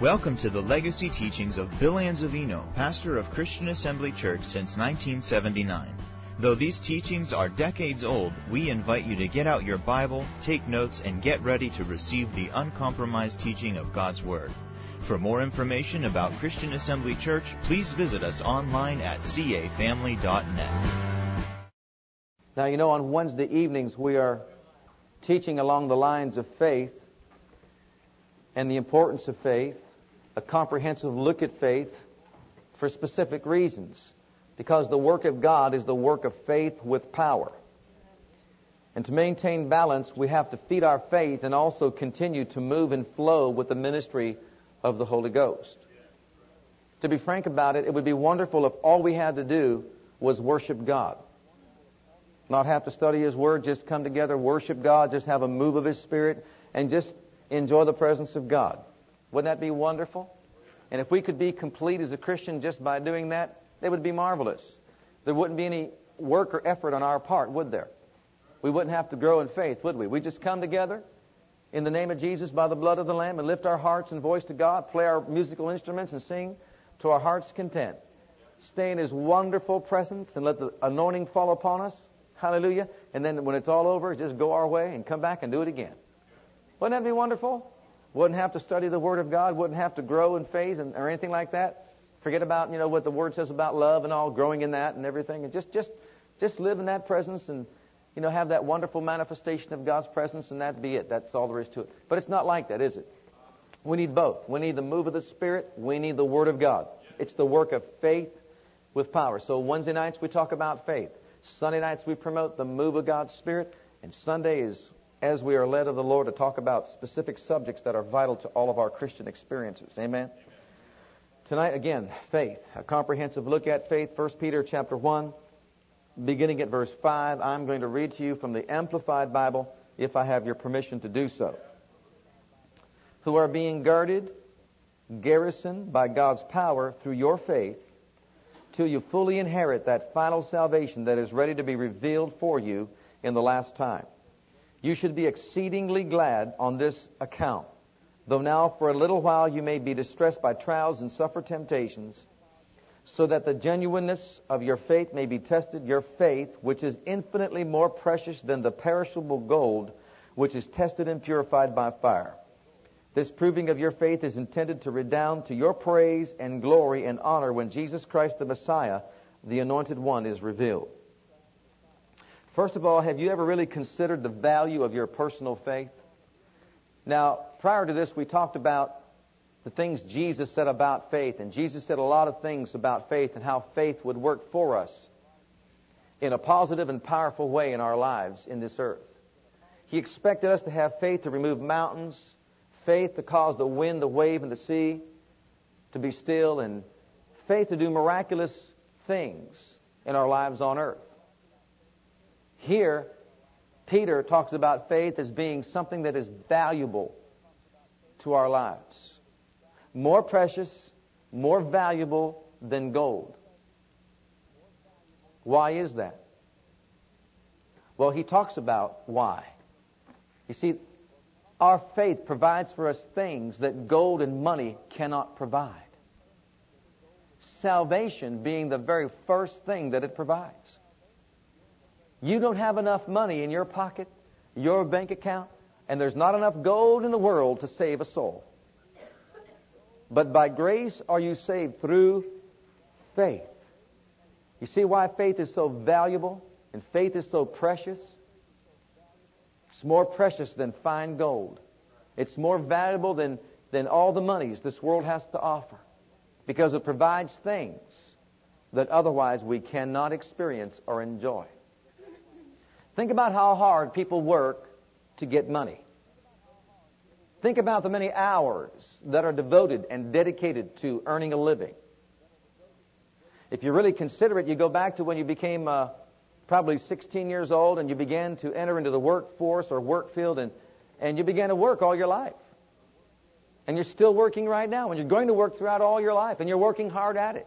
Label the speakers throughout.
Speaker 1: Welcome to the legacy teachings of Bill Anzavino, pastor of Christian Assembly Church since 1979. Though these teachings are decades old, we invite you to get out your Bible, take notes, and get ready to receive the uncompromised teaching of God's Word. For more information about Christian Assembly Church, please visit us online at cafamily.net.
Speaker 2: Now, you know, on Wednesday evenings we are teaching along the lines of faith and the importance of faith a comprehensive look at faith for specific reasons. Because the work of God is the work of faith with power. And to maintain balance, we have to feed our faith and also continue to move and flow with the ministry of the Holy Ghost. To be frank about it, it would be wonderful if all we had to do was worship God. Not have to study His Word, just come together, worship God, just have a move of His Spirit, and just enjoy the presence of God. Wouldn't that be wonderful? And if we could be complete as a Christian just by doing that, it would be marvelous. There wouldn't be any work or effort on our part, would there? We wouldn't have to grow in faith, would we? We just come together in the name of Jesus by the blood of the Lamb and lift our hearts and voice to God, play our musical instruments and sing to our heart's content. Stay in His wonderful presence and let the anointing fall upon us. Hallelujah. And then when it's all over, just go our way and come back and do it again. Wouldn't that be wonderful? Wouldn't have to study the Word of God. Wouldn't have to grow in faith and, or anything like that. Forget about you know what the Word says about love and all, growing in that and everything, and just just just live in that presence and you know have that wonderful manifestation of God's presence, and that be it. That's all there is to it. But it's not like that, is it? We need both. We need the move of the Spirit. We need the Word of God. It's the work of faith with power. So Wednesday nights we talk about faith. Sunday nights we promote the move of God's Spirit, and Sunday is as we are led of the Lord to talk about specific subjects that are vital to all of our Christian experiences. Amen. Tonight again, faith, a comprehensive look at faith. 1 Peter chapter 1, beginning at verse 5. I'm going to read to you from the Amplified Bible if I have your permission to do so. Who are being guarded, garrisoned by God's power through your faith till you fully inherit that final salvation that is ready to be revealed for you in the last time. You should be exceedingly glad on this account, though now for a little while you may be distressed by trials and suffer temptations, so that the genuineness of your faith may be tested, your faith, which is infinitely more precious than the perishable gold, which is tested and purified by fire. This proving of your faith is intended to redound to your praise and glory and honor when Jesus Christ the Messiah, the Anointed One, is revealed. First of all, have you ever really considered the value of your personal faith? Now, prior to this, we talked about the things Jesus said about faith, and Jesus said a lot of things about faith and how faith would work for us in a positive and powerful way in our lives in this earth. He expected us to have faith to remove mountains, faith to cause the wind, the wave, and the sea to be still, and faith to do miraculous things in our lives on earth. Here, Peter talks about faith as being something that is valuable to our lives. More precious, more valuable than gold. Why is that? Well, he talks about why. You see, our faith provides for us things that gold and money cannot provide. Salvation being the very first thing that it provides. You don't have enough money in your pocket, your bank account, and there's not enough gold in the world to save a soul. But by grace are you saved through faith. You see why faith is so valuable and faith is so precious? It's more precious than fine gold. It's more valuable than, than all the monies this world has to offer because it provides things that otherwise we cannot experience or enjoy. Think about how hard people work to get money. Think about the many hours that are devoted and dedicated to earning a living. If you really consider it, you go back to when you became uh, probably 16 years old and you began to enter into the workforce or work field and, and you began to work all your life. And you're still working right now and you're going to work throughout all your life and you're working hard at it.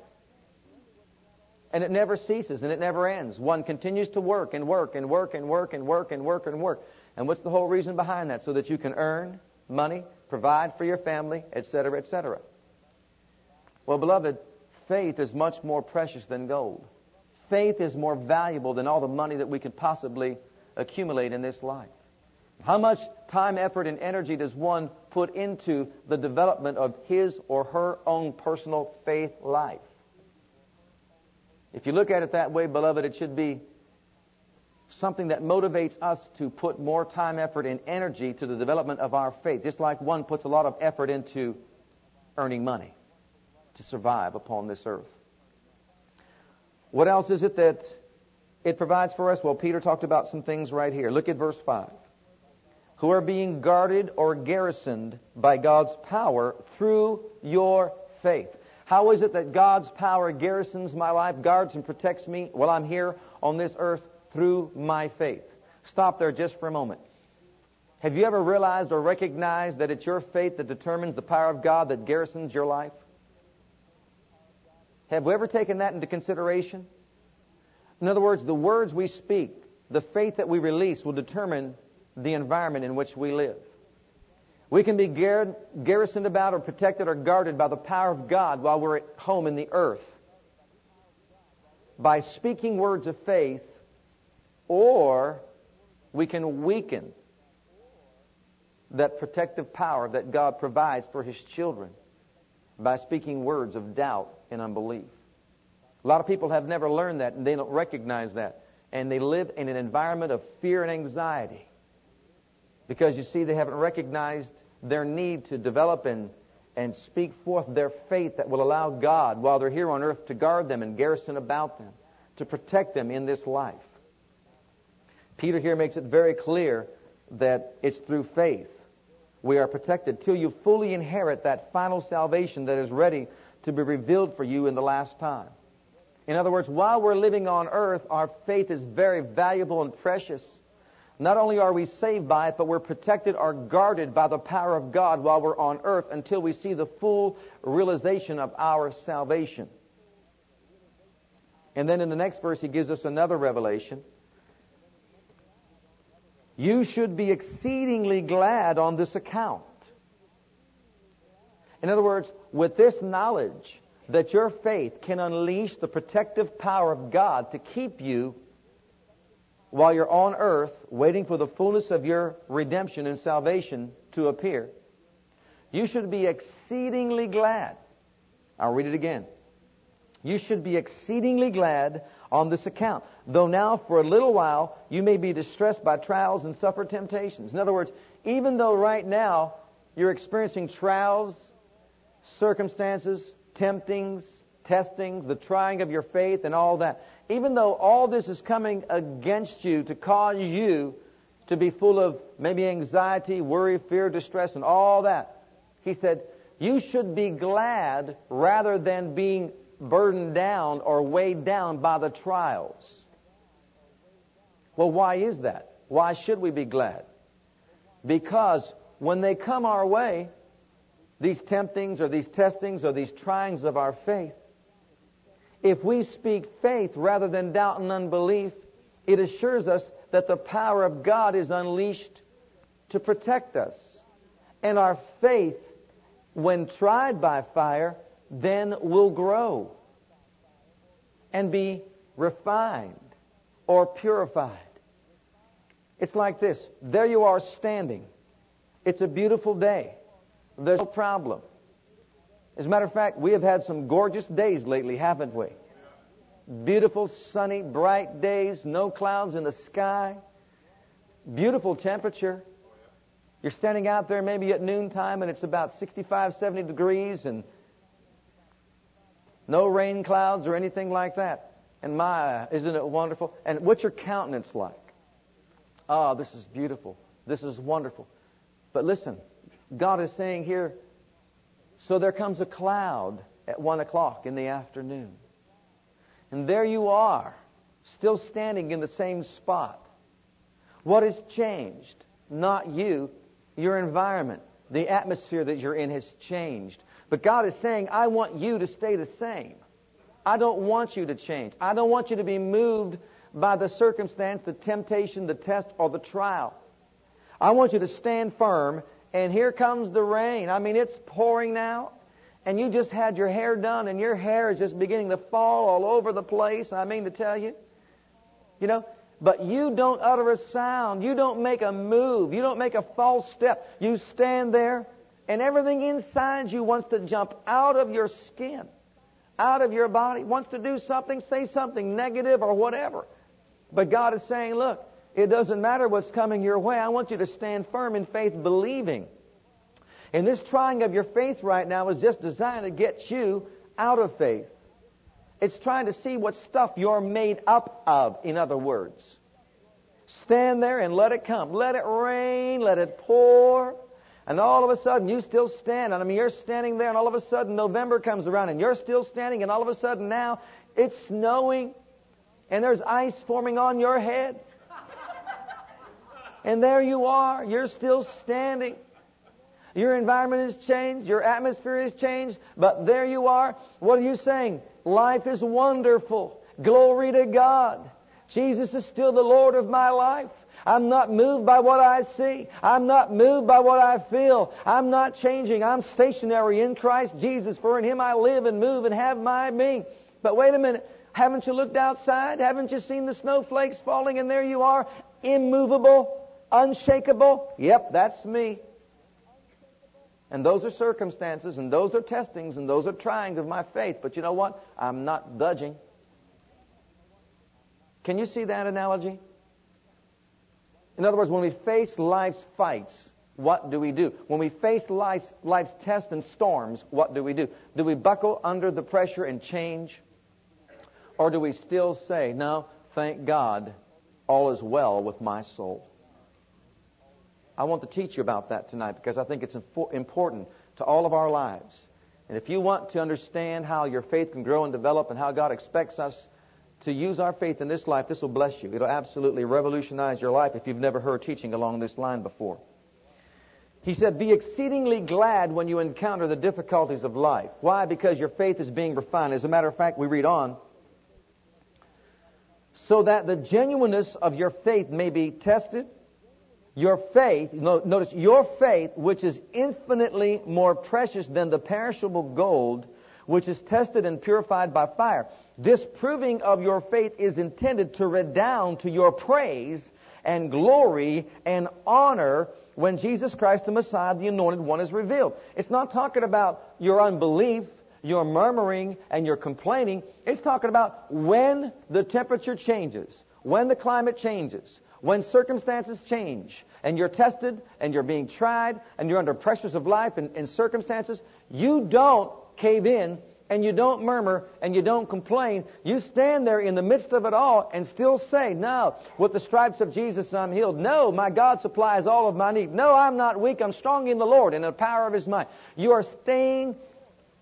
Speaker 2: And it never ceases and it never ends. One continues to work and work and work and work and work and work and work. And what's the whole reason behind that? So that you can earn money provide for your family, etc., etc. Well, beloved, faith is much more precious than gold. Faith is more valuable than all the money that we could possibly accumulate in this life. How much time, effort, and energy does one put into the development of his or her own personal faith life? If you look at it that way, beloved, it should be something that motivates us to put more time, effort, and energy to the development of our faith, just like one puts a lot of effort into earning money to survive upon this earth. What else is it that it provides for us? Well, Peter talked about some things right here. Look at verse 5. Who are being guarded or garrisoned by God's power through your faith. How is it that God's power garrisons my life, guards and protects me while I'm here on this earth? through my faith. Stop there just for a moment. Have you ever realized or recognized that it's your faith that determines the power of God that garrisons your life? Have we ever taken that into consideration? In other words, the words we speak, the faith that we release will determine the environment in which we live. We can be gar- garrisoned about or protected or guarded by the power of God while we're at home in the earth. By speaking words of faith or we can weaken that protective power that God provides for His children by speaking words of doubt and unbelief. A lot of people have never learned that and they don't recognize that. And they live in an environment of fear and anxiety. Because you see, they haven't recognized their need to develop and, and speak forth their faith that will allow God, while they're here on earth, to guard them and garrison about them, to protect them in this life. Peter here makes it very clear that it's through faith we are protected till you fully inherit that final salvation that is ready to be revealed for you in the last time. In other words, while we're living on earth, our faith is very valuable and precious. Not only are we saved by it, but we're protected or guarded by the power of God while we're on earth until we see the full realization of our salvation. And then in the next verse, he gives us another revelation. You should be exceedingly glad on this account. In other words, with this knowledge that your faith can unleash the protective power of God to keep you while you're on earth waiting for the fullness of your redemption and salvation to appear, you should be exceedingly glad. I'll read it again. You should be exceedingly glad on this account. Though now for a little while you may be distressed by trials and suffer temptations. In other words, even though right now you're experiencing trials, circumstances, temptings, testings, the trying of your faith and all that, even though all this is coming against you to cause you to be full of maybe anxiety, worry, fear, distress, and all that, he said, you should be glad rather than being burdened down or weighed down by the trials. Well, why is that? Why should we be glad? Because when they come our way, these temptings or these testings or these tryings of our faith, if we speak faith rather than doubt and unbelief, it assures us that the power of God is unleashed to protect us. And our faith, when tried by fire, then will grow and be refined or purified. It's like this. There you are standing. It's a beautiful day. There's no problem. As a matter of fact, we have had some gorgeous days lately, haven't we? Beautiful, sunny, bright days, no clouds in the sky, beautiful temperature. You're standing out there maybe at noontime and it's about 65, 70 degrees and no rain clouds or anything like that. And my, isn't it wonderful? And what's your countenance like? Ah, oh, this is beautiful. This is wonderful. But listen, God is saying here, so there comes a cloud at one o'clock in the afternoon. And there you are, still standing in the same spot. What has changed? Not you, your environment. The atmosphere that you're in has changed. But God is saying, I want you to stay the same. I don't want you to change. I don't want you to be moved by the circumstance, the temptation, the test, or the trial. I want you to stand firm and here comes the rain. I mean, it's pouring now, and you just had your hair done, and your hair is just beginning to fall all over the place. I mean to tell you, you know, but you don't utter a sound. You don't make a move. You don't make a false step. You stand there, and everything inside you wants to jump out of your skin, out of your body, wants to do something, say something negative or whatever. But God is saying, look, it doesn't matter what's coming your way. I want you to stand firm in faith, believing. And this trying of your faith right now is just designed to get you out of faith. It's trying to see what stuff you're made up of, in other words. Stand there and let it come. Let it rain, let it pour. And all of a sudden, you still stand. I mean, you're standing there, and all of a sudden, November comes around, and you're still standing, and all of a sudden now, it's snowing, and there's ice forming on your head. And there you are. You're still standing. Your environment has changed. Your atmosphere has changed. But there you are. What are you saying? Life is wonderful. Glory to God. Jesus is still the Lord of my life. I'm not moved by what I see. I'm not moved by what I feel. I'm not changing. I'm stationary in Christ Jesus. For in Him I live and move and have my being. But wait a minute. Haven't you looked outside? Haven't you seen the snowflakes falling? And there you are, immovable, unshakable. Yep, that's me. And those are circumstances, and those are testings, and those are tryings of my faith. But you know what? I'm not budging. Can you see that analogy? In other words, when we face life's fights, what do we do? When we face life's, life's tests and storms, what do we do? Do we buckle under the pressure and change? Or do we still say, no, thank God, all is well with my soul? I want to teach you about that tonight because I think it's important to all of our lives. And if you want to understand how your faith can grow and develop and how God expects us to use our faith in this life, this will bless you. It'll absolutely revolutionize your life if you've never heard teaching along this line before. He said, Be exceedingly glad when you encounter the difficulties of life. Why? Because your faith is being refined. As a matter of fact, we read on. So that the genuineness of your faith may be tested your faith, notice, your faith, which is infinitely more precious than the perishable gold, which is tested and purified by fire. This proving of your faith is intended to redound to your praise and glory and honor when Jesus Christ, the Messiah, the Anointed One, is revealed. It's not talking about your unbelief, your murmuring, and your complaining. It's talking about when the temperature changes, when the climate changes, when circumstances change, and you're tested and you're being tried and you're under pressures of life and, and circumstances, you don't cave in and you don't murmur and you don't complain. You stand there in the midst of it all and still say, No, with the stripes of Jesus I'm healed. No, my God supplies all of my need. No, I'm not weak. I'm strong in the Lord and in the power of His might. You are staying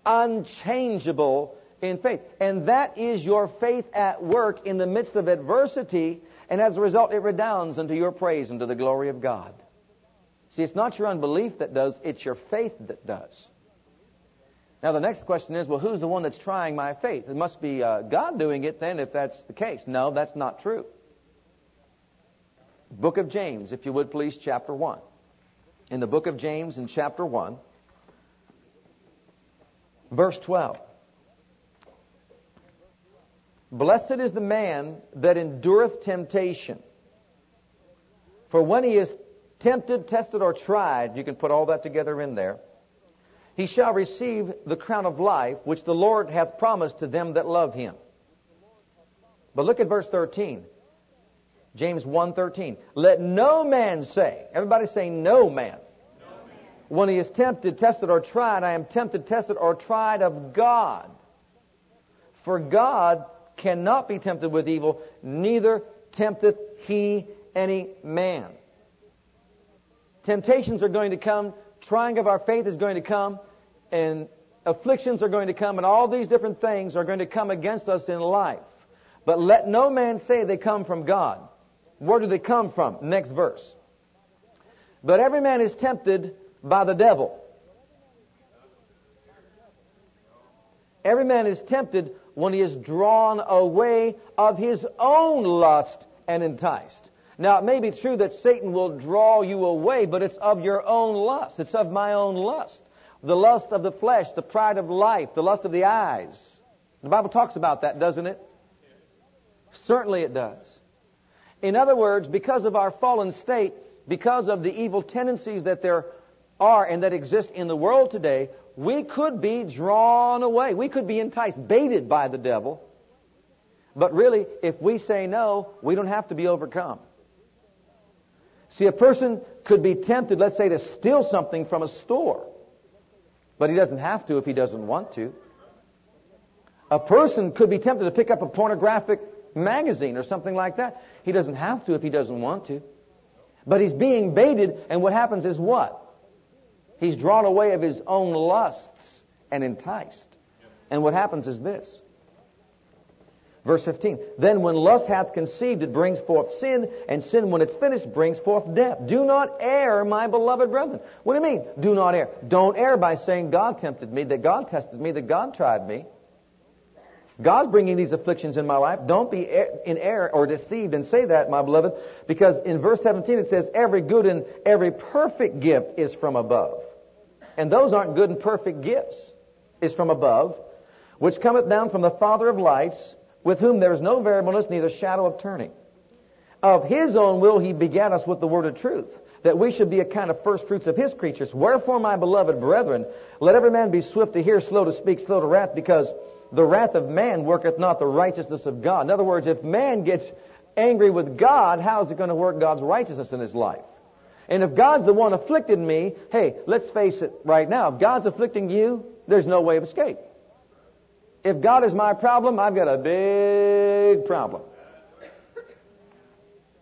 Speaker 2: unchangeable in faith. And that is your faith at work in the midst of adversity and as a result, it redounds unto your praise and to the glory of God. See, it's not your unbelief that does, it's your faith that does. Now, the next question is, well, who's the one that's trying my faith? It must be uh, God doing it then, if that's the case. No, that's not true. Book of James, if you would please, chapter 1. In the book of James, in chapter 1, verse 12. Blessed is the man that endureth temptation. For when he is tempted, tested, or tried, you can put all that together in there, he shall receive the crown of life which the Lord hath promised to them that love him. But look at verse 13. James 1:13. Let no man say, everybody say no man. no man. When he is tempted, tested, or tried, I am tempted, tested, or tried of God. For God cannot be tempted with evil, neither tempteth he any man. Temptations are going to come, trying of our faith is going to come, and afflictions are going to come, and all these different things are going to come against us in life. But let no man say they come from God. Where do they come from? Next verse. But every man is tempted by the devil. Every man is tempted when he is drawn away of his own lust and enticed. Now, it may be true that Satan will draw you away, but it's of your own lust. It's of my own lust. The lust of the flesh, the pride of life, the lust of the eyes. The Bible talks about that, doesn't it? Certainly it does. In other words, because of our fallen state, because of the evil tendencies that there are and that exist in the world today, we could be drawn away. We could be enticed, baited by the devil. But really, if we say no, we don't have to be overcome. See, a person could be tempted, let's say, to steal something from a store. But he doesn't have to if he doesn't want to. A person could be tempted to pick up a pornographic magazine or something like that. He doesn't have to if he doesn't want to. But he's being baited, and what happens is what? He's drawn away of his own lusts and enticed. And what happens is this. Verse 15. Then when lust hath conceived, it brings forth sin, and sin, when it's finished, brings forth death. Do not err, my beloved brethren. What do you mean, do not err? Don't err by saying God tempted me, that God tested me, that God tried me. God's bringing these afflictions in my life. Don't be er, in error or deceived and say that, my beloved, because in verse 17 it says, every good and every perfect gift is from above. And those aren't good and perfect gifts. Is from above, which cometh down from the Father of lights, with whom there is no variableness, neither shadow of turning. Of his own will he begat us with the word of truth, that we should be a kind of first fruits of his creatures. Wherefore, my beloved brethren, let every man be swift to hear, slow to speak, slow to wrath, because the wrath of man worketh not the righteousness of God. In other words, if man gets angry with God, how is it going to work God's righteousness in his life? And if God's the one afflicting me, hey, let's face it right now. If God's afflicting you, there's no way of escape. If God is my problem, I've got a big problem.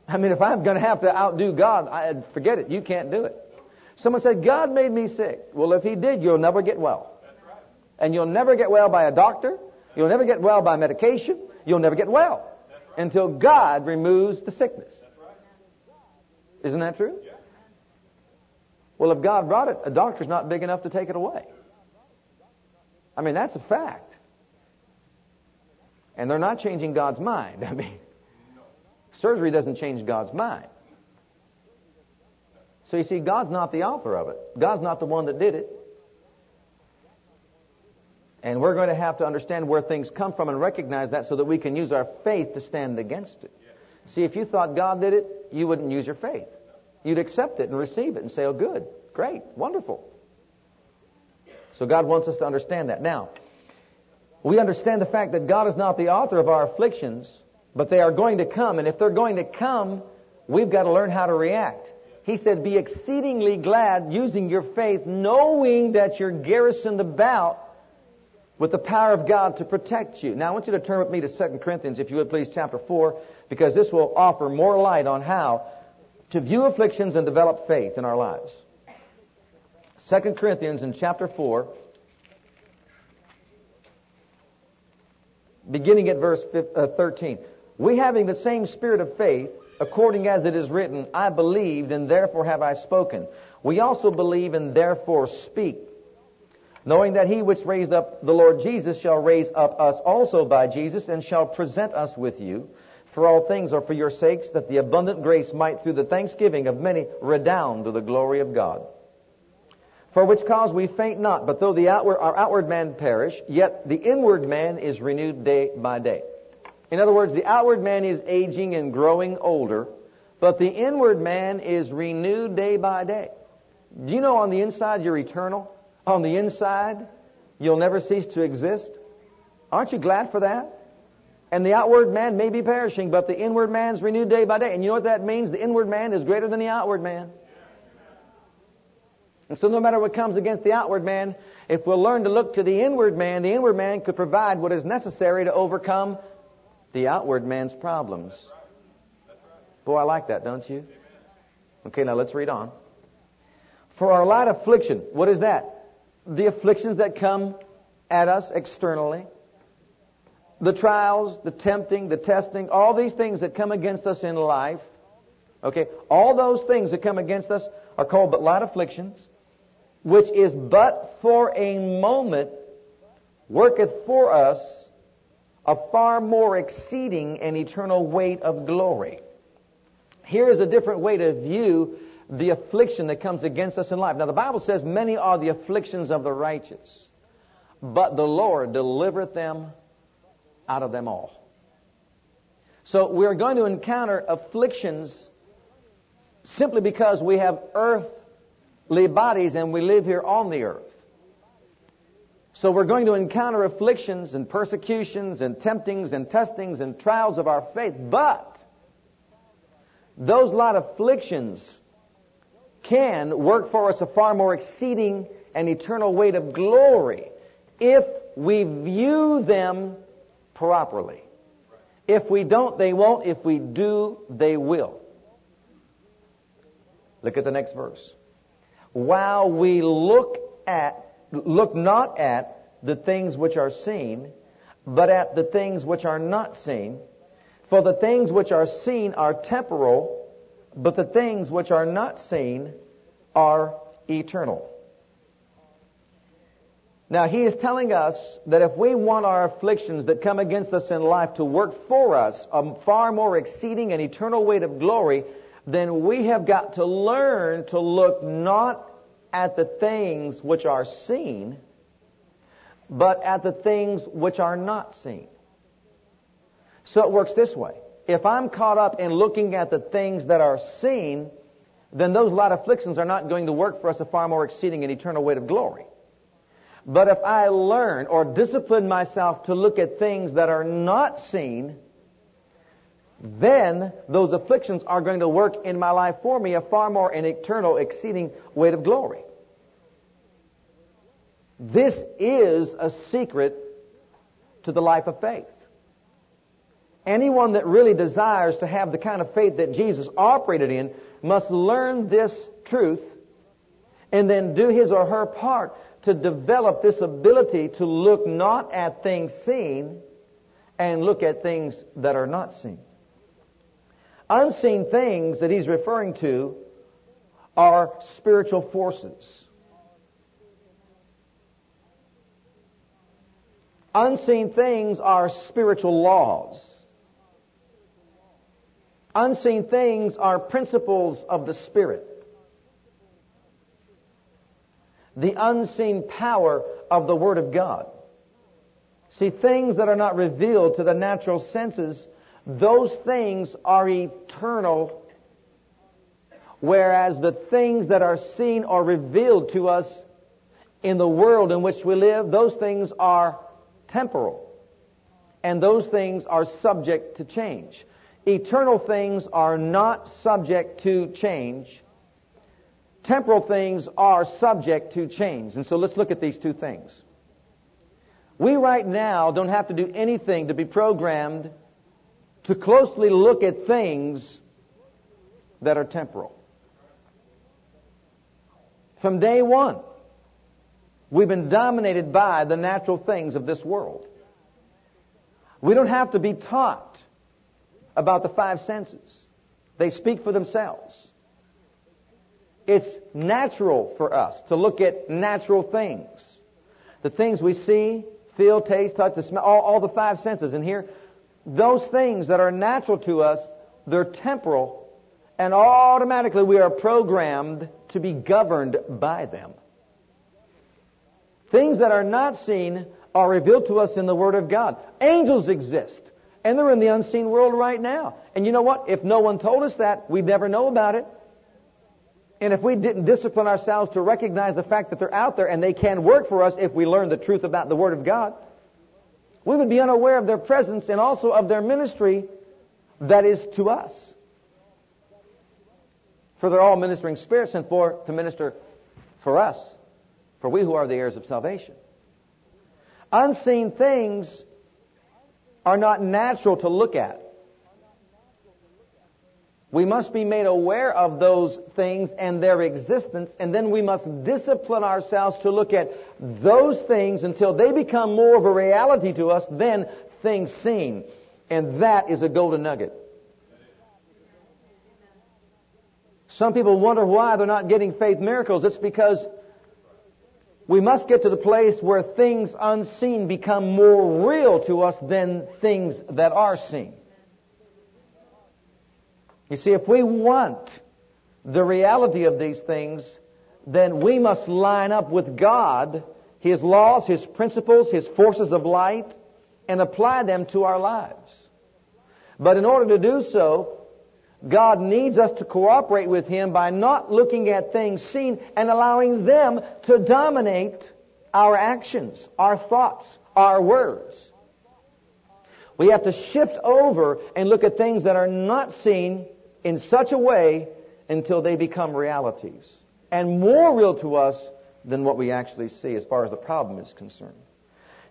Speaker 2: I mean, if I'm going to have to outdo God, I, forget it. You can't do it. Someone said, God made me sick. Well, if He did, you'll never get well. And you'll never get well by a doctor. You'll never get well by medication. You'll never get well until God removes the sickness. Isn't that true? Well, if God brought it, a doctor's not big enough to take it away. I mean, that's a fact. And they're not changing God's mind. I mean, surgery doesn't change God's mind. So you see, God's not the author of it. God's not the one that did it. And we're going to have to understand where things come from and recognize that so that we can use our faith to stand against it. See, if you thought God did it, you wouldn't use your faith. You'd accept it and receive it and say, oh, good, great, wonderful. So God wants us to understand that. Now, we understand the fact that God is not the author of our afflictions, but they are going to come. And if they're going to come, we've got to learn how to react. He said, be exceedingly glad using your faith, knowing that you're garrisoned about with the power of God to protect you. Now I want you to turn with me to 2 Corinthians, if you would please, chapter 4, because this will offer more light on how to view afflictions and develop faith in our lives. 2 Corinthians in chapter 4, beginning at verse uh, 13. We having the same spirit of faith, according as it is written, I believed and therefore have I spoken. We also believe and therefore speak knowing that he which raised up the Lord Jesus shall raise up us also by Jesus and shall present us with you. For all things are for your sakes, that the abundant grace might through the thanksgiving of many redound to the glory of God. For which cause we faint not, but though outward, our outward man perish, yet the inward man is renewed day by day. In other words, the outward man is aging and growing older, but the inward man is renewed day by day. Do you know on the inside you're eternal? on the inside, you'll never cease to exist. Aren't you glad for that? And the outward man may be perishing, but the inward man's renewed day by day. And you know what that means? The inward man is greater than the outward man. And so no matter what comes against the outward man, if we'll learn to look to the inward man, the inward man could provide what is necessary to overcome the outward man's problems. Boy, I like that, don't you? Okay, now let's read on. For our light affliction, what is that? the afflictions that come at us externally, the trials, the tempting, the testing, all these things that come against us in life, okay, all those things that come against us are called but light afflictions, which is but for a moment worketh for us a far more exceeding and eternal weight of glory. Here is a different way to view the affliction that comes against us in life. Now, the Bible says, Many are the afflictions of the righteous, but the Lord delivereth them out of them all. So, we're going to encounter afflictions simply because we have earthly bodies and we live here on the earth. So we're going to encounter afflictions and persecutions and temptings and testings and trials of our faith. But those lot of afflictions can work for us a far more exceeding and eternal weight of glory if we view them properly. If we don't, they won't. If we do, they will. Look at the next verse. While we look at, look not at the things which are seen, but at the things which are not seen. For the things which are seen are temporal, but the things which are not seen are eternal. Now, he is telling us that if we want our afflictions that come against us in life to work for us a far more exceeding and eternal weight of glory, then we have got to learn to look not at the things which are seen, but at the things which are not seen. So it works this way. If I'm caught up in looking at the things that are seen, then those of afflictions are not going to work for us a far more exceeding and eternal weight of glory. But if I learn or discipline myself to look at things that are not seen, then those afflictions are going to work in my life for me a far more and eternal exceeding weight of glory. This is a secret to the life of faith. Anyone that really desires to have the kind of faith that Jesus operated in must learn this truth and then do his or her part to develop this ability to look not at things seen and look at things that are not seen. Unseen things that he's referring to are spiritual forces. Unseen things are spiritual laws. Unseen things are principles of the Spirit. The unseen power of the Word of God. See, things that are not revealed to the natural senses those things are eternal, whereas the things that are seen or revealed to us in the world in which we live, those things are temporal. And those things are subject to change. Eternal things are not subject to change. Temporal things are subject to change. And so let's look at these two things. We right now don't have to do anything to be programmed to closely look at things that are temporal. From day one, we've been dominated by the natural things of this world. We don't have to be taught about the five senses. They speak for themselves. It's natural for us to look at natural things. The things we see, feel, taste, touch, smell, all, all the five senses. And here, those things that are natural to us, they're temporal, and automatically we are programmed to be governed by them. Things that are not seen are revealed to us in the Word of God. Angels exist, and they're in the unseen world right now. And you know what? If no one told us that, we'd never know about it. And if we didn't discipline ourselves to recognize the fact that they're out there and they can work for us if we learn the truth about the Word of God, we would be unaware of their presence and also of their ministry that is to us. For they're all ministering spirits sent for to minister for us, for we who are the heirs of salvation. Unseen things are not natural to look at. We must be made aware of those things and their existence, and then we must discipline ourselves to look at those things until they become more of a reality to us than things seen. And that is a golden nugget. Some people wonder why they're not getting faith miracles. It's because we must get to the place where things unseen become more real to us than things that are seen. You see, if we want the reality of these things, then we must line up with God, His laws, His principles, His forces of light, and apply them to our lives. But in order to do so, God needs us to cooperate with Him by not looking at things seen and allowing them to dominate our actions, our thoughts, our words. We have to shift over and look at things that are not seen in such a way until they become realities and more real to us than what we actually see as far as the problem is concerned.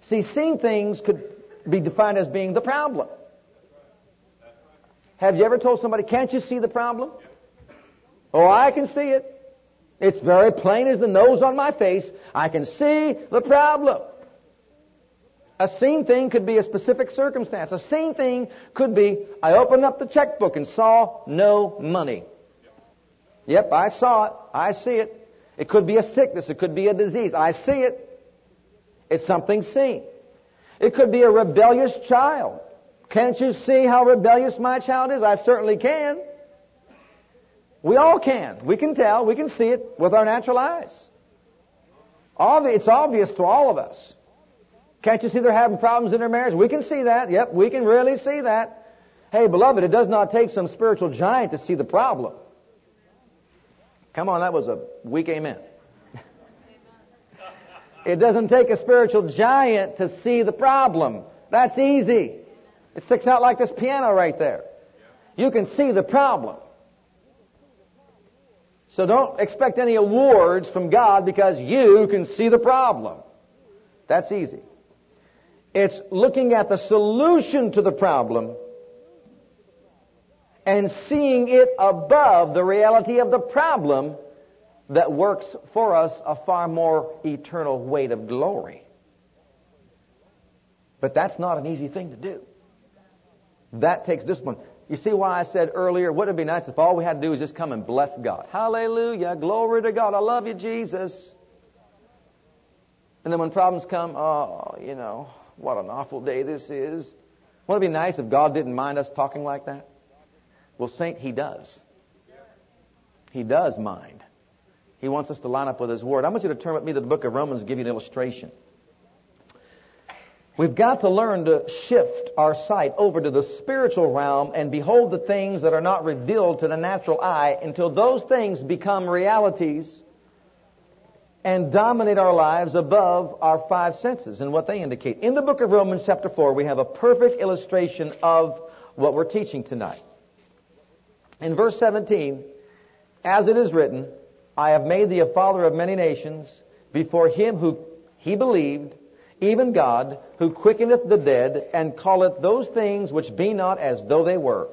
Speaker 2: See, seeing things could be defined as being the problem. Have you ever told somebody, can't you see the problem? Oh, I can see it. It's very plain as the nose on my face. I can see the problem. A seen thing could be a specific circumstance. A seen thing could be, I opened up the checkbook and saw no money. Yep, I saw it. I see it. It could be a sickness. It could be a disease. I see it. It's something seen. It could be a rebellious child. Can't you see how rebellious my child is? I certainly can. We all can. We can tell. We can see it with our natural eyes. It's obvious to all of us. Can't you see they're having problems in their marriage? We can see that. Yep, we can really see that. Hey, beloved, it does not take some spiritual giant to see the problem. Come on, that was a weak amen. it doesn't take a spiritual giant to see the problem. That's easy. It sticks out like this piano right there. You can see the problem. So don't expect any awards from God because you can see the problem. That's easy. It's looking at the solution to the problem and seeing it above the reality of the problem that works for us a far more eternal weight of glory. But that's not an easy thing to do. That takes discipline. You see why I said earlier, wouldn't it be nice if all we had to do was just come and bless God? Hallelujah, glory to God, I love you, Jesus. And then when problems come, oh, you know, what an awful day this is. Wouldn't it be nice if God didn't mind us talking like that? Well, Saint, He does. He does mind. He wants us to line up with His Word. I want you to turn with me to the book of Romans and give you an illustration. We've got to learn to shift our sight over to the spiritual realm and behold the things that are not revealed to the natural eye until those things become realities and dominate our lives above our five senses and what they indicate. In the book of Romans chapter 4, we have a perfect illustration of what we're teaching tonight. In verse 17, as it is written, I have made thee a father of many nations before him who he believed, even God, who quickeneth the dead, and calleth those things which be not as though they were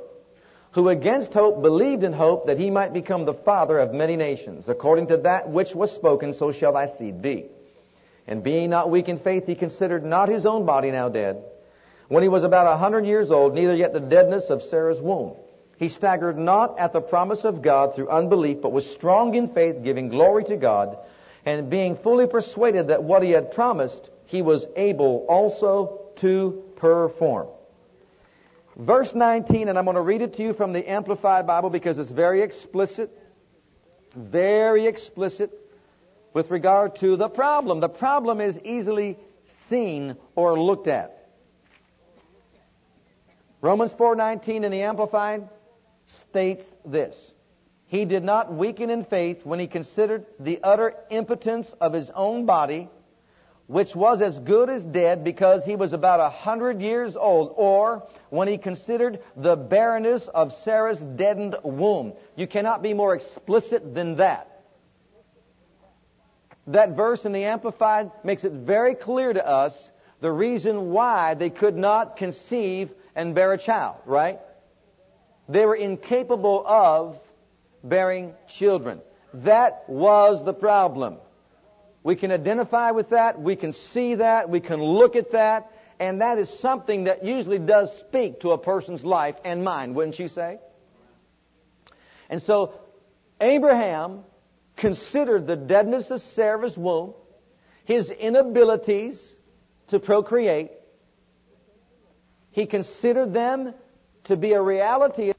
Speaker 2: who against hope believed in hope that he might become the father of many nations. According to that which was spoken, so shall thy seed be. And being not weak in faith, he considered not his own body now dead. When he was about a hundred years old, neither yet the deadness of Sarah's womb. He staggered not at the promise of God through unbelief, but was strong in faith, giving glory to God, and being fully persuaded that what he had promised, he was able also to perform. Verse 19, and I'm going to read it to you from the Amplified Bible because it's very explicit, very explicit with regard to the problem. The problem is easily seen or looked at. Romans 4:19 in the Amplified states this. He did not weaken in faith when he considered the utter impotence of his own body which was as good as dead because he was about a hundred years old, or when he considered the barrenness of Sarah's deadened womb. You cannot be more explicit than that. That verse in the Amplified makes it very clear to us the reason why they could not conceive and bear a child, right? They were incapable of bearing children. That was the problem. We can identify with that. We can see that. We can look at that. And that is something that usually does speak to a person's life and mind, wouldn't you say? And so, Abraham considered the deadness of Sarah's womb, his inabilities to procreate. He considered them to be a reality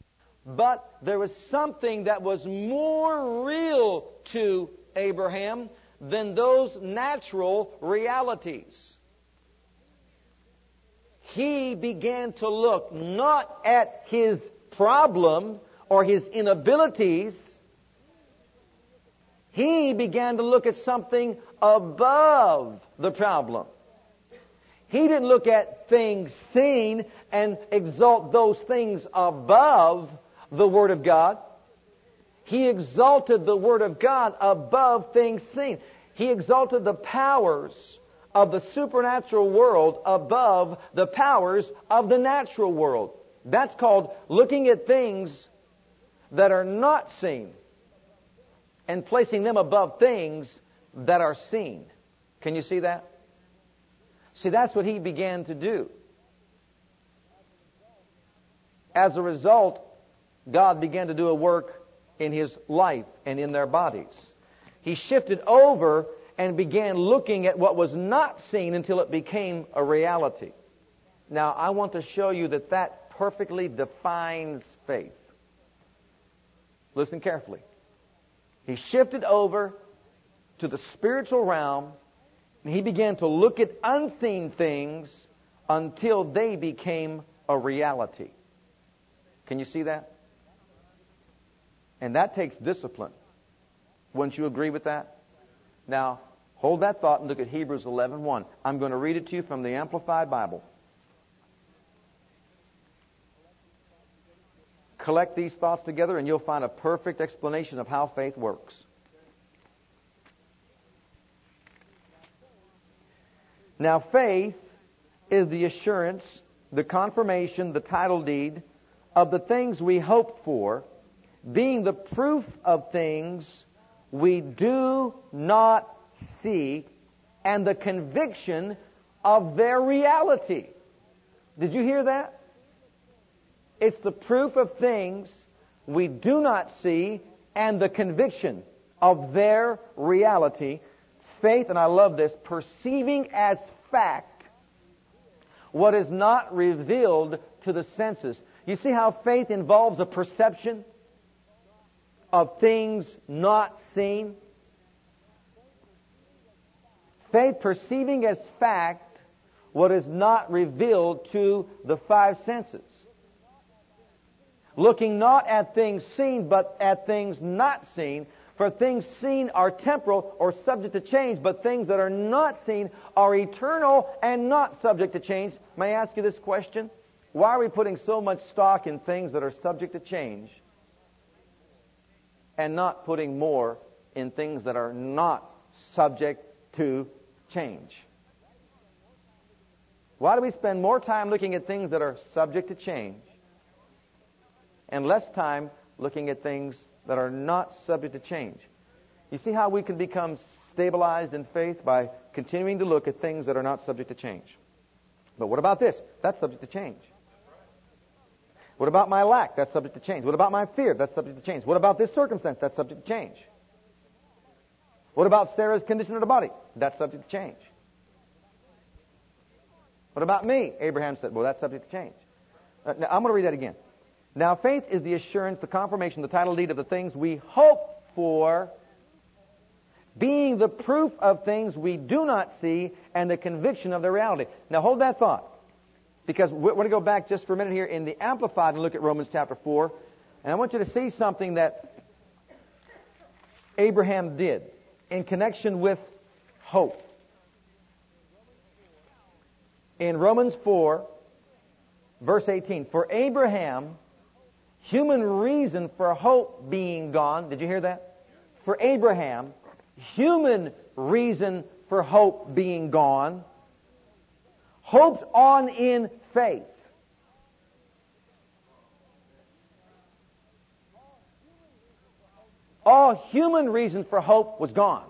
Speaker 2: But there was something that was more real to Abraham than those natural realities. He began to look not at his problem or his inabilities. He began to look at something above the problem. He didn't look at things seen and exalt those things above the Word of God. He exalted the Word of God above things seen. He exalted the powers of the supernatural world above the powers of the natural world. That's called looking at things that are not seen and placing them above things that are seen. Can you see that? See, that's what he began to do. As a result, God began to do a work in his life and in their bodies. He shifted over and began looking at what was not seen until it became a reality. Now, I want to show you that that perfectly defines faith. Listen carefully. He shifted over to the spiritual realm and he began to look at unseen things until they became a reality. Can you see that? And that takes discipline. Wouldn't you agree with that? Now, hold that thought and look at Hebrews 11:1. I'm going to read it to you from the Amplified Bible. Collect these thoughts together and you'll find a perfect explanation of how faith works. Now, faith is the assurance, the confirmation, the title deed of the things we hope for, being the proof of things we do not see, and the conviction of their reality. Did you hear that? It's the proof of things we do not see and the conviction of their reality. Faith, and I love this, perceiving as fact what is not revealed to the senses. You see how faith involves a perception of things not seen? Faith perceiving as fact what is not revealed to the five senses. Looking not at things seen, but at things not seen, for things seen are temporal or subject to change, but things that are not seen are eternal and not subject to change. May I ask you this question? Why are we putting so much stock in things that are subject to change and not putting more in things that are not subject to change? Why do we spend more time looking at things that are subject to change and less time looking at things that are not subject to change. You see how we can become stabilized in faith by continuing to look at things that are not subject to change. But what about this? That's subject to change. What about my lack? That's subject to change. What about my fear? That's subject to change. What about this circumstance? That's subject to change. What about Sarah's condition of the body? That's subject to change. What about me? Abraham said, well, that's subject to change. Uh, now, I'm going to read that again. Now, faith is the assurance, the confirmation, the title deed of the things we hope for, being the proof of things we do not see and the conviction of their reality. Now, hold that thought. Because we're going to go back just for a minute here in the Amplified and look at Romans chapter 4. And I want you to see something that Abraham did in connection with hope. In Romans 4, verse 18, for Abraham, human reason for hope being gone. Did you hear that? For Abraham, human reason for hope being gone, hoped on in faith. All human reason for hope was gone.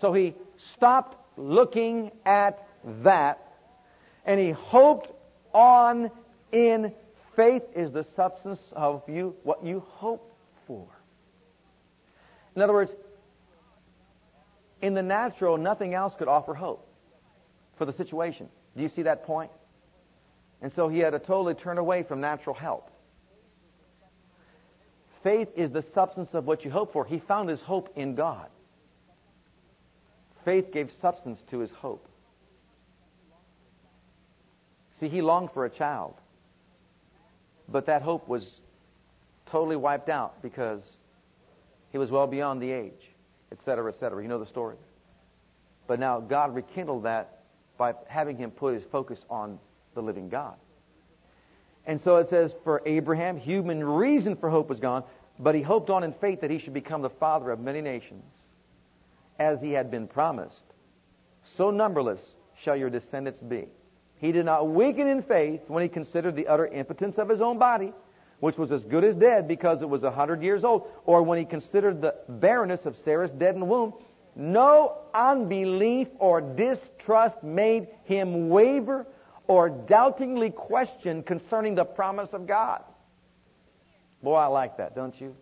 Speaker 2: So he stopped looking at that and he hoped on in Faith is the substance of you, what you hope for. In other words, in the natural, nothing else could offer hope for the situation. Do you see that point? And so he had to totally turn away from natural help. Faith is the substance of what you hope for. He found his hope in God. Faith gave substance to his hope. See, he longed for a child. But that hope was totally wiped out because he was well beyond the age, etc., etc. You know the story. But now God rekindled that by having him put his focus on the living God. And so it says, for Abraham, human reason for hope was gone, but he hoped on in faith that he should become the father of many nations, as he had been promised. So numberless shall your descendants be. He did not weaken in faith when he considered the utter impotence of his own body, which was as good as dead because it was a hundred years old, or when he considered the barrenness of Sarah's dead and womb. No unbelief or distrust made him waver or doubtingly question concerning the promise of God. Boy, I like that, don't you?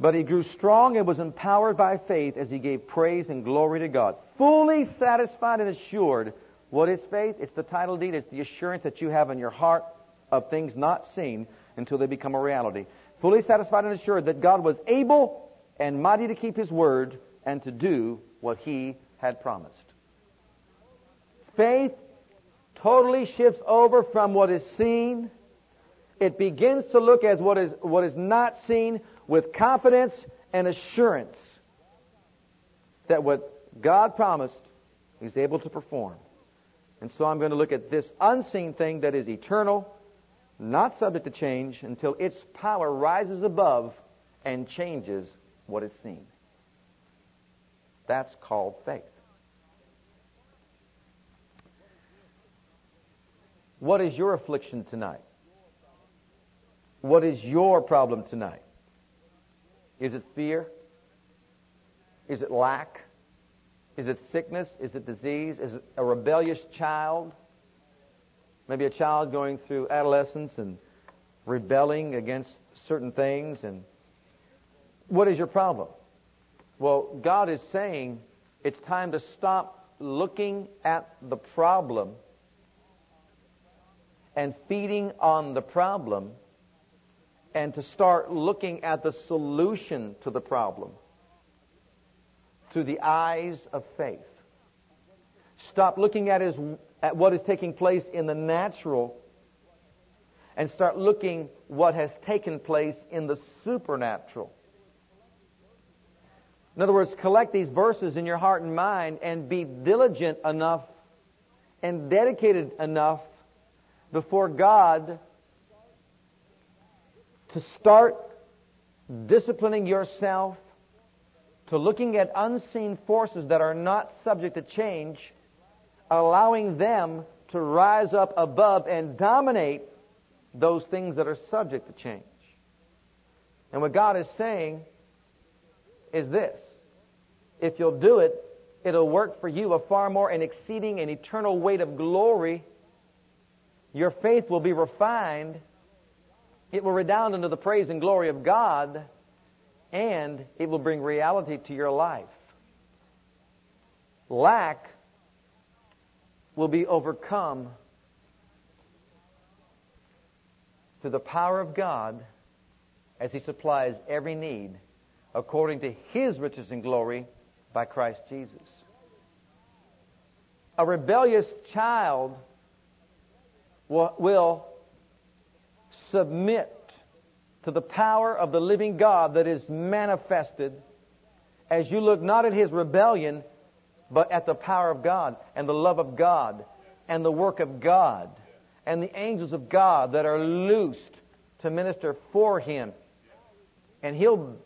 Speaker 2: But he grew strong and was empowered by faith as he gave praise and glory to God. Fully satisfied and assured. What is faith? It's the title deed. It's the assurance that you have in your heart of things not seen until they become a reality. Fully satisfied and assured that God was able and mighty to keep his word and to do what he had promised. Faith totally shifts over from what is seen. It begins to look at what is, what is not seen with confidence and assurance that what God promised, He's able to perform. And so I'm going to look at this unseen thing that is eternal, not subject to change, until its power rises above and changes what is seen. That's called faith. What is your affliction tonight? What is your problem tonight? Is it fear? Is it lack? Is it sickness? Is it disease? Is it a rebellious child? Maybe a child going through adolescence and rebelling against certain things and what is your problem? Well, God is saying it's time to stop looking at the problem and feeding on the problem and to start looking at the solution to the problem through the eyes of faith. Stop looking at, his, at what is taking place in the natural and start looking what has taken place in the supernatural. In other words, collect these verses in your heart and mind and be diligent enough and dedicated enough before God to start disciplining yourself to looking at unseen forces that are not subject to change, allowing them to rise up above and dominate those things that are subject to change. And what God is saying is this. If you'll do it, it'll work for you a far more and exceeding and eternal weight of glory. Your faith will be refined it will redound unto the praise and glory of God, and it will bring reality to your life. Lack will be overcome through the power of God as He supplies every need according to His riches and glory by Christ Jesus. A rebellious child will submit to the power of the living God that is manifested as you look not at his rebellion, but at the power of God and the love of God and the work of God and the angels of God that are loosed to minister for him. And he'll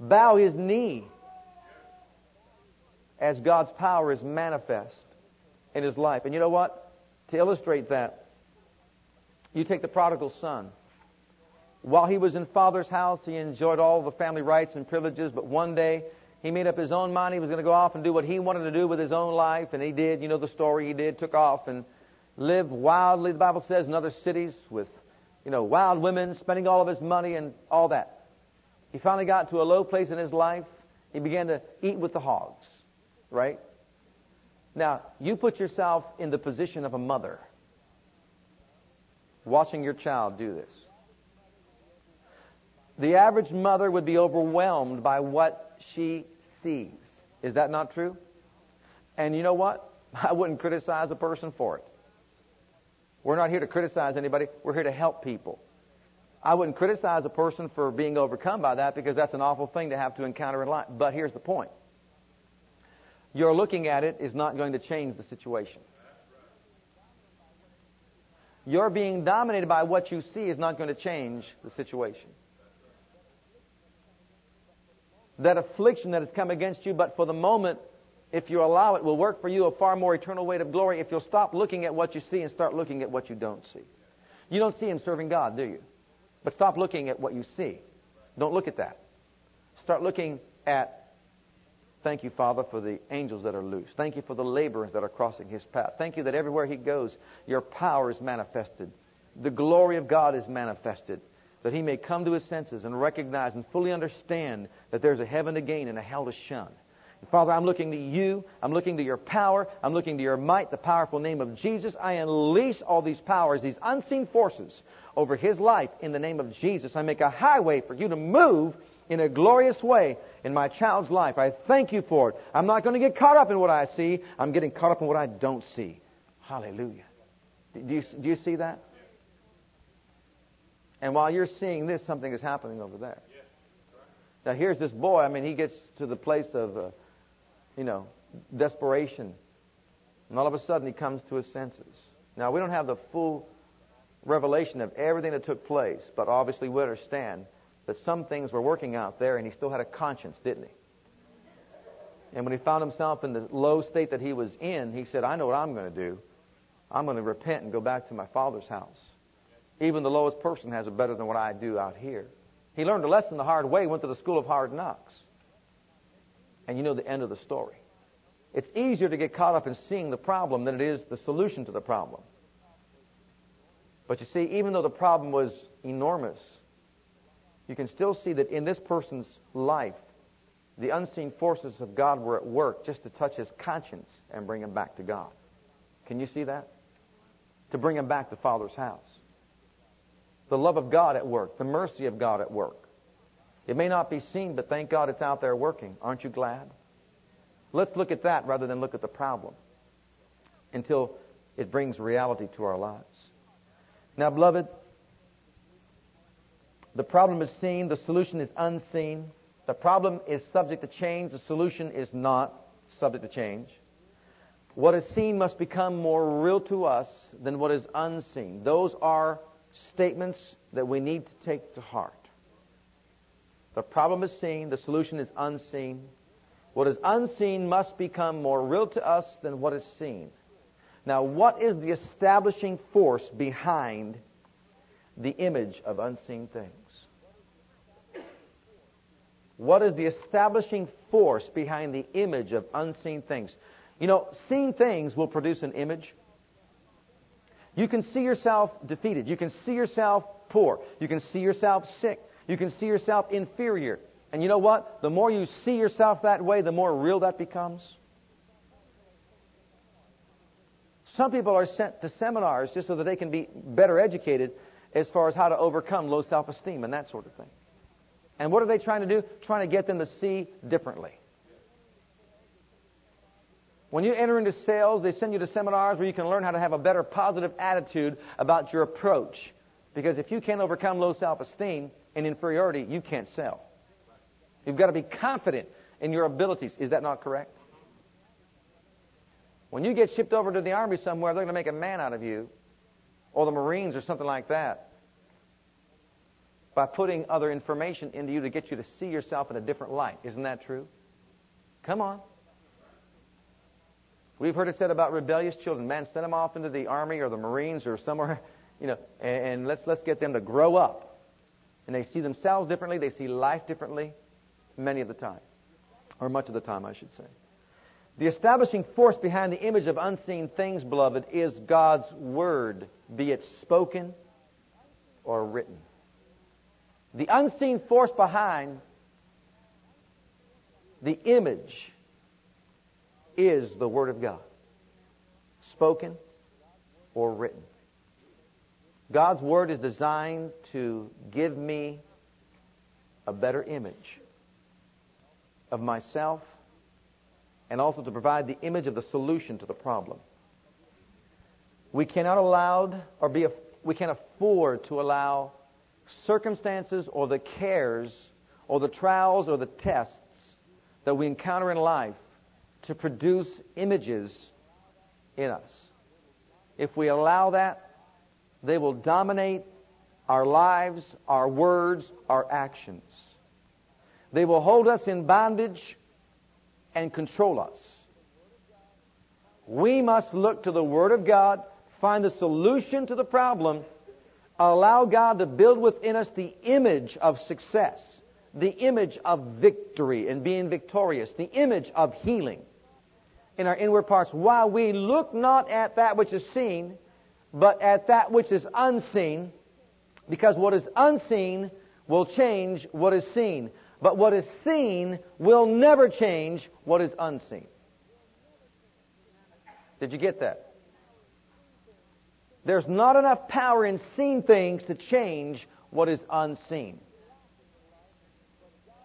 Speaker 2: bow his knee as God's power is manifest in his life. And you know what? To illustrate that, you take the prodigal son. While he was in father's house, he enjoyed all the family rights and privileges, but one day he made up his own mind he was going to go off and do what he wanted to do with his own life, and he did. You know the story. He did, took off and lived wildly, the Bible says, in other cities with, you know, wild women, spending all of his money and all that. He finally got to a low place in his life. He began to eat with the hogs, right? Now, you put yourself in the position of a mother watching your child do this. The average mother would be overwhelmed by what she sees. Is that not true? And you know what? I wouldn't criticize a person for it. We're not here to criticize anybody. We're here to help people. I wouldn't criticize a person for being overcome by that because that's an awful thing to have to encounter in life. But here's the point. Your looking at it is not going to change the situation. Your being dominated by what you see is not going to change the situation. That affliction that has come against you, but for the moment, if you allow it, will work for you a far more eternal weight of glory if you'll stop looking at what you see and start looking at what you don't see. You don't see him serving God, do you? But stop looking at what you see. Don't look at that. Start looking at, thank you, Father, for the angels that are loose. Thank you for the laborers that are crossing his path. Thank you that everywhere he goes, your power is manifested. The glory of God is manifested. That he may come to his senses and recognize and fully understand that there's a heaven to gain and a hell to shun. Father, I'm looking to you. I'm looking to your power. I'm looking to your might, the powerful name of Jesus. I unleash all these powers, these unseen forces over his life in the name of Jesus. I make a highway for you to move in a glorious way in my child's life. I thank you for it. I'm not going to get caught up in what I see. I'm getting caught up in what I don't see. Hallelujah. Do you, do you see that? And while you're seeing this, something is happening over there. Now here's this boy. I mean, he gets to the place of uh, you know, desperation. And all of a sudden he comes to his senses. Now, we don't have the full revelation of everything that took place, but obviously we understand that some things were working out there and he still had a conscience, didn't he? And when he found himself in the low state that he was in, he said, I know what I'm going to do. I'm going to repent and go back to my father's house. Even the lowest person has it better than what I do out here. He learned a lesson the hard way, went to the school of hard knocks and you know the end of the story. It's easier to get caught up in seeing the problem than it is the solution to the problem. But you see, even though the problem was enormous, you can still see that in this person's life, the unseen forces of God were at work just to touch his conscience and bring him back to God. Can you see that? To bring him back to Father's house. The love of God at work, the mercy of God at work. It may not be seen, but thank God it's out there working. Aren't you glad? Let's look at that rather than look at the problem until it brings reality to our lives. Now, beloved, the problem is seen, the solution is unseen. The problem is subject to change, the solution is not subject to change. What is seen must become more real to us than what is unseen. Those are statements that we need to take to heart. The problem is seen, the solution is unseen. What is unseen must become more real to us than what is seen. Now, what is the establishing force behind the image of unseen things? What is the establishing force behind the image of unseen things? You know, seen things will produce an image. You can see yourself defeated. You can see yourself poor. You can see yourself sick. You can see yourself inferior. And you know what? The more you see yourself that way, the more real that becomes. Some people are sent to seminars just so that they can be better educated as far as how to overcome low self-esteem and that sort of thing. And what are they trying to do? Trying to get them to see differently. When you enter into sales, they send you to seminars where you can learn how to have a better positive attitude about your approach. Because if you can't overcome low self-esteem, and inferiority, you can't sell. You've got to be confident in your abilities. Is that not correct? When you get shipped over to the army somewhere, they're going to make a man out of you, or the Marines or something like that, by putting other information into you to get you to see yourself in a different light. Isn't that true? Come on. We've heard it said about rebellious children. Man, send them off into the army or the Marines or somewhere, you know, and, and let's let's get them to grow up and they see themselves differently, they see life differently many of the time, or much of the time, I should say. The establishing force behind the image of unseen things, beloved, is God's Word, be it spoken or written. The unseen force behind the image is the Word of God, spoken or written. God's Word is designed to give me a better image of myself and also to provide the image of the solution to the problem. We cannot allow or be we can't afford to allow circumstances or the cares or the trials or the tests that we encounter in life to produce images in us. If we allow that, they will dominate our lives, our words, our actions. They will hold us in bondage and control us. We must look to the Word of God, find the solution to the problem, allow God to build within us the image of success, the image of victory and being victorious, the image of healing in our inward parts, while we look not at that which is seen, but at that which is unseen, because what is unseen will change what is seen. But what is seen will never change what is unseen. Did you get that? There's not enough power in seen things to change what is unseen.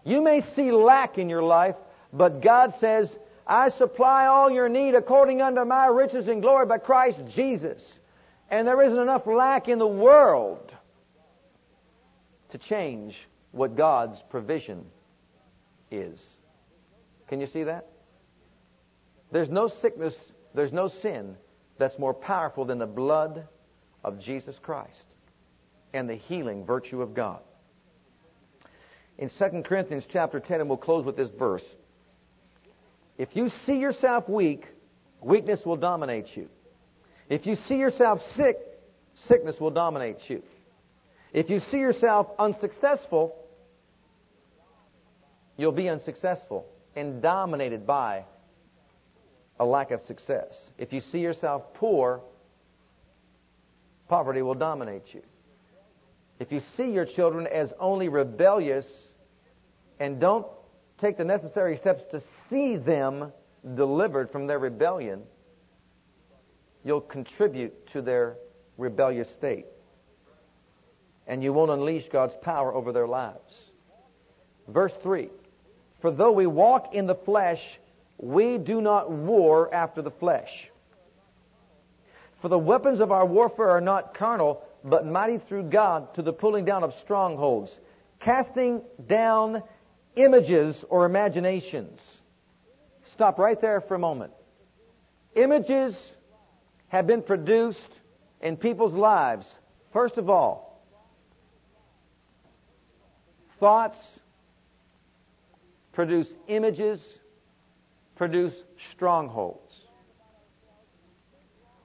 Speaker 2: You may see lack in your life, but God says, I supply all your need according unto my riches and glory by Christ Jesus. And there isn't enough lack in the world to change what God's provision is. Can you see that? There's no sickness, there's no sin that's more powerful than the blood of Jesus Christ and the healing virtue of God. In 2 Corinthians chapter 10, and we'll close with this verse. If you see yourself weak, weakness will dominate you. If you see yourself sick, sickness will dominate you. If you see yourself unsuccessful, you'll be unsuccessful and dominated by a lack of success. If you see yourself poor, poverty will dominate you. If you see your children as only rebellious and don't take the necessary steps to see them delivered from their rebellion, you'll contribute to their rebellious state. And you won't unleash God's power over their lives. Verse 3 For though we walk in the flesh, we do not war after the flesh. For the weapons of our warfare are not carnal, but mighty through God to the pulling down of strongholds, casting down images or imaginations. Stop right there for a moment. Images have been produced in people's lives. First of all, thoughts produce images, produce strongholds.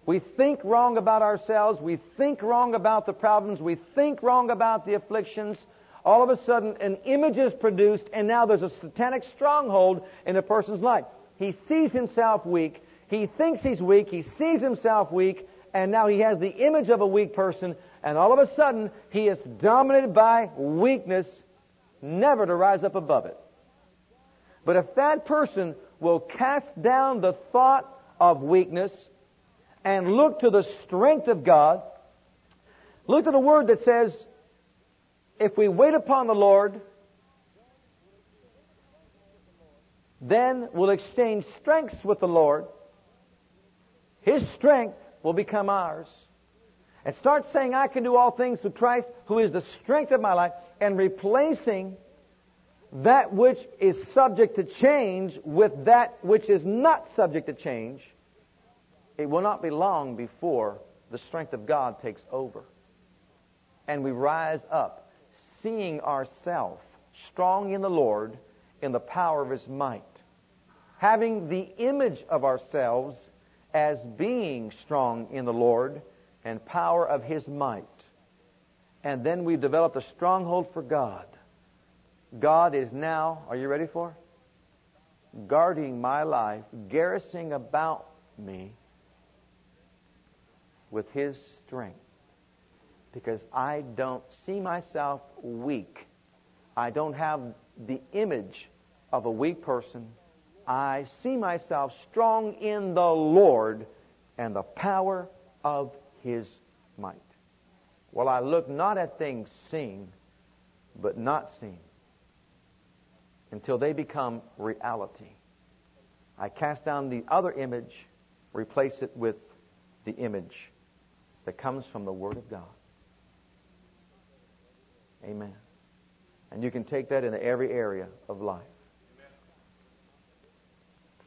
Speaker 2: We think wrong about ourselves. We think wrong about the problems. We think wrong about the afflictions. All of a sudden, an image is produced, and now there's a satanic stronghold in a person's life. He sees himself weak. He thinks he's weak. He sees himself weak. And now he has the image of a weak person. And all of a sudden, he is dominated by weakness, never to rise up above it. But if that person will cast down the thought of weakness and look to the strength of God. Look to the word that says, if we wait upon the Lord, then we'll exchange strengths with the Lord. His strength will become ours. And start saying, I can do all things through Christ, who is the strength of my life, and replacing that which is subject to change with that which is not subject to change it will not be long before the strength of God takes over. And we rise up, seeing ourselves strong in the Lord in the power of His might. Having the image of ourselves as being strong in the Lord and power of His might. And then we develop a stronghold for God. God is now, are you ready for? Guarding my life, garrisoning about me with His strength. Because I don't see myself weak. I don't have the image of a weak person. I see myself strong in the Lord and the power of His might.
Speaker 3: Well, I look not at things seen, but not seen, until they become reality. I cast down the other image, replace it with the image that comes from the Word of God. Amen. And you can take that into every area of life.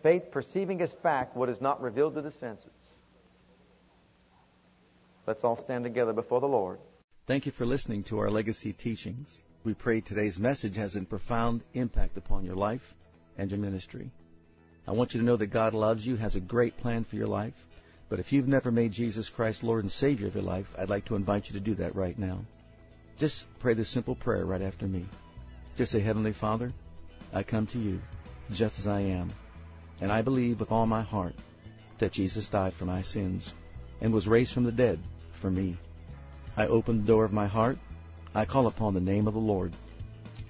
Speaker 3: Faith perceiving as fact what is not revealed to the senses. Let's all stand together before the Lord.
Speaker 2: Thank you for listening to our legacy teachings. We pray today's message has a profound impact upon your life and your ministry. I want you to know that God loves you, has a great plan for your life. But if you've never made Jesus Christ Lord and Savior of your life, I'd like to invite you to do that right now. Just pray this simple prayer right after me. Just say, Heavenly Father, I come to you just as I am. And I believe with all my heart that Jesus died for my sins and was raised from the dead for me. I open the door of my heart. I call upon the name of the Lord.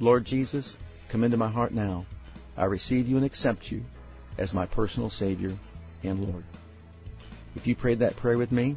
Speaker 2: Lord Jesus, come into my heart now. I receive you and accept you as my personal Savior and Lord. If you prayed that prayer with me,